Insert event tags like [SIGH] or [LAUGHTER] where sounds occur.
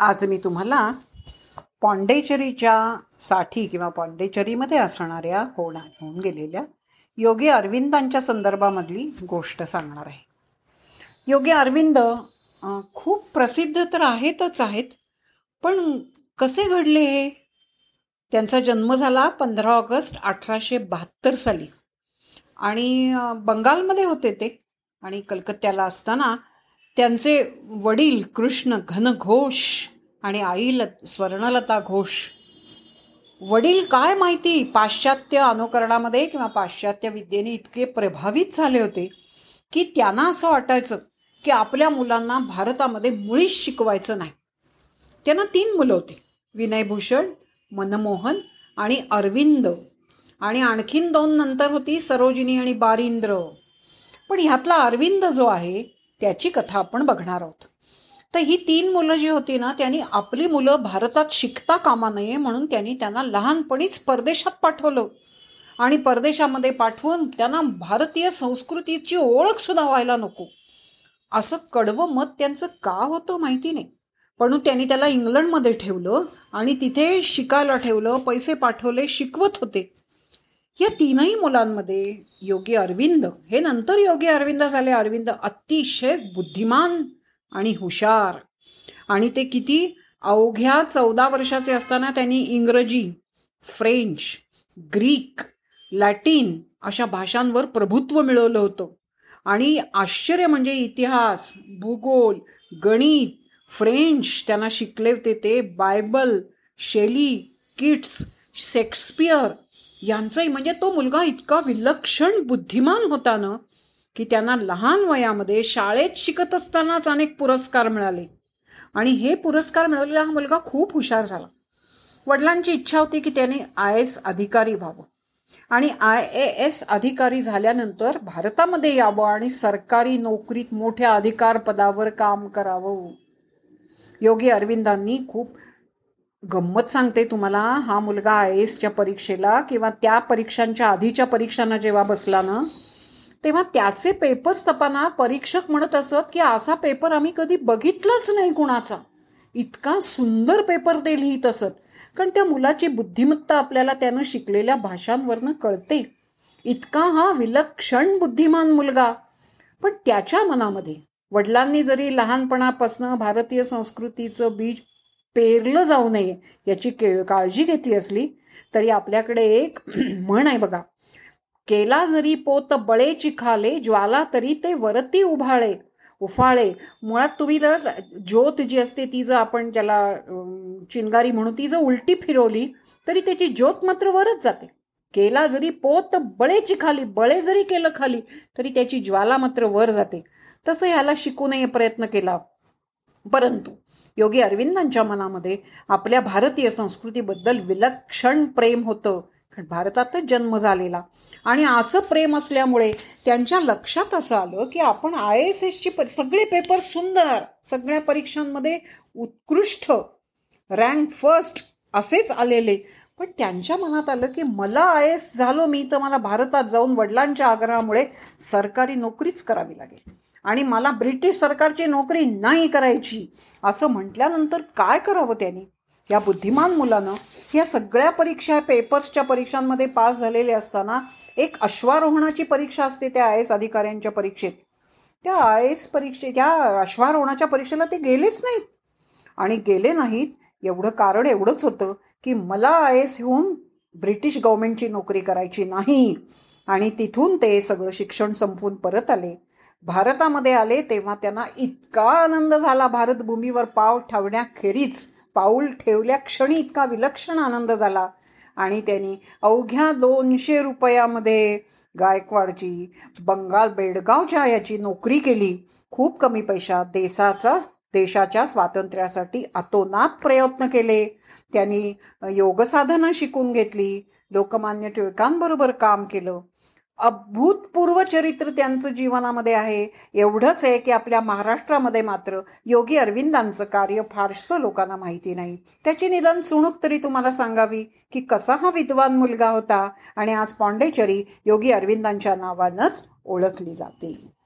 आज मी तुम्हाला पॉंडेचरीच्या साठी किंवा पॉंडेचरीमध्ये असणाऱ्या होणार होऊन गेलेल्या योगी अरविंदांच्या संदर्भामधली गोष्ट सांगणार आहे. योगी अरविंद खूप प्रसिद्ध तर आहेतच आहेत पण कसे घडले हे? त्यांचा जन्म झाला पंधरा ऑगस्ट अठराशे बहात्तर साली. आणि बंगालमध्ये होते ते. आणि कलकत्त्याला असताना त्यांचे वडील कृष्ण घनघोष आणि आई ल स्वर्णलता घोष. वडील काय माहिती? पाश्चात्य अनुकरणामध्ये किंवा पाश्चात्य विद्येने इतके प्रभावित झाले होते की त्यांना असं वाटायचं की आपल्या मुलांना भारतामध्ये मुळीच शिकवायचं नाही. त्यांना तीन मुलं होती. विनयभूषण मनमोहन आणि अरविंद. आणि आणखीन दोन नंतर होती सरोजिनी आणि बारिंद्र. पण ह्यातला अरविंद जो आहे त्याची कथा आपण बघणार आहोत. तर ही तीन मुलं जी होती ना त्यांनी आपली मुलं भारतात शिकता कामा नये म्हणून त्यांनी त्यांना लहानपणीच परदेशात पाठवलं. आणि परदेशामध्ये पाठवून त्यांना भारतीय संस्कृतीची ओळख सुद्धा व्हायला नको. असं कडवं मत त्यांचं का होतं माहिती नाही. पण त्यांनी त्याला इंग्लंडमध्ये ठेवलं आणि तिथे शिकायला ठेवलं पैसे पाठवले शिकवत होते. या तीनही मुलांमध्ये योगी अरविंद हे नंतर योगी अरविंद झाले. अरविंद अतिशय बुद्धिमान आणि हुशार. आणि ते किती? अवघ्या चौदा वर्षाचे असताना त्यांनी इंग्रजी फ्रेंच ग्रीक लॅटिन अशा भाषांवर प्रभुत्व मिळवलं होतं. आणि आश्चर्य म्हणजे इतिहास भूगोल गणित फ्रेंच त्यांना शिकले होते ते. बायबल शेली किट्स शेक्सपियर यांचंही म्हणजे तो मुलगा इतका विलक्षण बुद्धिमान होता ना की त्यांना लहान वयामध्ये शाळेत शिकत असतानाच अनेक पुरस्कार मिळाले. आणि हे पुरस्कार मिळवलेला हा मुलगा खूप हुशार झाला. वडिलांची इच्छा होती की त्याने आय एस अधिकारी व्हावं. आणि आय ए एस अधिकारी झाल्यानंतर भारतामध्ये यावं आणि सरकारी नोकरीत मोठ्या अधिकार पदावर काम करावं. योगी अरविंदांनी खूप गंमत सांगते तुम्हाला हा मुलगा आय एसच्या परीक्षेला किंवा त्या परीक्षांच्या आधीच्या परीक्षांना जेव्हा बसला ना तेव्हा त्याचे पेपर्स तपाना परीक्षक म्हणत असत की असा पेपर आम्ही कधी बघितलाच नाही कुणाचा. इतका सुंदर पेपर ते लिहित असत कारण त्या मुलाची बुद्धिमत्ता आपल्याला त्यानं शिकलेल्या भाषांवरनं कळते. इतका हा विलक्षण बुद्धिमान मुलगा. पण त्याच्या मनामध्ये वडिलांनी जरी लहानपणापासून भारतीय संस्कृतीचं बीज पेरलं जाऊ नये याची के काळजी घेतली असली तरी आपल्याकडे एक [CLEARS THROAT] म्हण आहे बघा. केला जरी पोत बळे चिखाले ज्वाला तरी ते वरती उभाळे. उफाळे. मुळात तुम्ही जर ज्योत जी असते ती जर आपण ज्याला चिंगारी म्हणू ती जर उलटी फिरवली तरी त्याची ज्योत मात्र वरच जाते. केला जरी पोत बळेची खाली बळे जरी केलं खाली तरी त्याची ज्वाला मात्र वर जाते. तसं ह्याला शिकू नये प्रयत्न केला. परंतु योगी अरविंदांच्या मनामध्ये आपल्या भारतीय संस्कृतीबद्दल विलक्षण प्रेम होतं. भारतातच जन्म झालेला. आणि असं प्रेम असल्यामुळे त्यांच्या लक्षात असं आलं की आपण आय एस एसची प सगळे पेपर सुंदर सगळ्या परीक्षांमध्ये उत्कृष्ट रँक फर्स्ट असेच आलेले. पण त्यांच्या मनात आलं की मला आय एस झालो मी तर मला भारतात जाऊन वडिलांच्या आग्रहामुळे सरकारी नोकरीच करावी लागेल. आणि मला ब्रिटिश सरकारची नोकरी नाही करायची असं म्हटल्यानंतर काय करावं त्यांनी? या बुद्धिमान मुलानं या सगळ्या परीक्षा पेपर्सच्या परीक्षांमध्ये पास झालेले असताना एक अश्वारोहणाची परीक्षा असते त्या आय एस अधिकाऱ्यांच्या परीक्षेत. त्या आय एस परीक्षे त्या अश्वारोहणाच्या परीक्षेला ते गेलेच नाहीत. आणि गेले नाहीत एवढं कारण एवढंच होतं की मला आय एस होऊन ब्रिटिश गव्हर्मेंटची नोकरी करायची नाही. आणि तिथून ते सगळं शिक्षण संपवून परत आले. भारतामध्ये आले तेव्हा त्यांना इतका आनंद झाला. भारतभूमीवर पाव ठेवण्याखेरीज पाऊल ठेवल्या क्षणी इतका विलक्षण आनंद झाला. आणि त्यांनी अवघ्या दोनशे रुपयामध्ये गायकवाडची बंगाल बेडगावच्या याची नोकरी केली. खूप कमी पैशात देशाचा देशाच्या स्वातंत्र्यासाठी अतोनात प्रयत्न केले. त्यांनी योगसाधना शिकून घेतली. लोकमान्य टिळकांबरोबर काम केलं. अभूतपूर्व चरित्र त्यांचं जीवनामध्ये आहे. एवढंच आहे की आपल्या महाराष्ट्रामध्ये मात्र योगी अरविंदांचं कार्य फारसं लोकांना माहिती नाही. त्याची निदान चुणूक तरी तुम्हाला सांगावी की कसा हा विद्वान मुलगा होता आणि आज पॉंडेचरी योगी अरविंदांच्या नावानंच ओळखली जाते.